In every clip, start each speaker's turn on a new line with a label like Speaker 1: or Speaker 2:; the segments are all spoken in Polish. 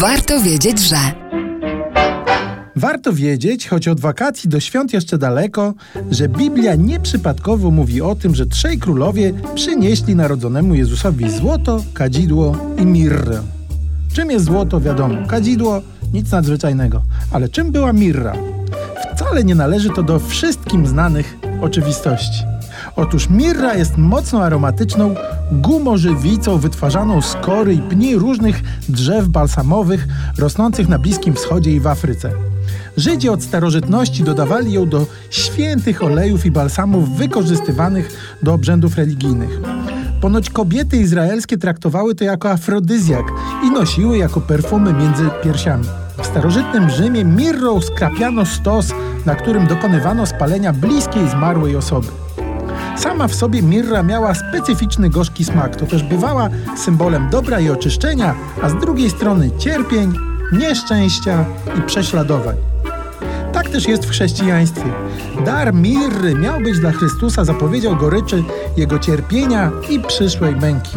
Speaker 1: Warto wiedzieć, że.
Speaker 2: Warto wiedzieć, choć od wakacji do świąt jeszcze daleko, że Biblia nieprzypadkowo mówi o tym, że trzej królowie przynieśli narodzonemu Jezusowi złoto, kadzidło i mirrę. Czym jest złoto, wiadomo. Kadzidło, nic nadzwyczajnego. Ale czym była mirra? Wcale nie należy to do wszystkim znanych oczywistości. Otóż mirra jest mocno aromatyczną gumożywicą wytwarzaną z kory i pni różnych drzew balsamowych rosnących na Bliskim Wschodzie i w Afryce. Żydzi od starożytności dodawali ją do świętych olejów i balsamów wykorzystywanych do obrzędów religijnych. Ponoć kobiety izraelskie traktowały to jako afrodyzjak i nosiły jako perfumy między piersiami. W starożytnym Rzymie mirrą skrapiano stos, na którym dokonywano spalenia bliskiej zmarłej osoby. Sama w sobie mirra miała specyficzny gorzki smak, to też bywała symbolem dobra i oczyszczenia, a z drugiej strony cierpień, nieszczęścia i prześladowań. Tak też jest w chrześcijaństwie. Dar mirry miał być dla Chrystusa zapowiedzią goryczy Jego cierpienia i przyszłej męki.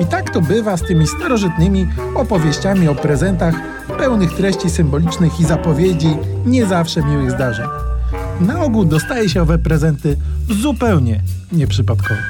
Speaker 2: I tak to bywa z tymi starożytnymi opowieściami o prezentach pełnych treści symbolicznych i zapowiedzi nie zawsze miłych zdarzeń. Na ogół dostaje się owe prezenty zupełnie nieprzypadkowo.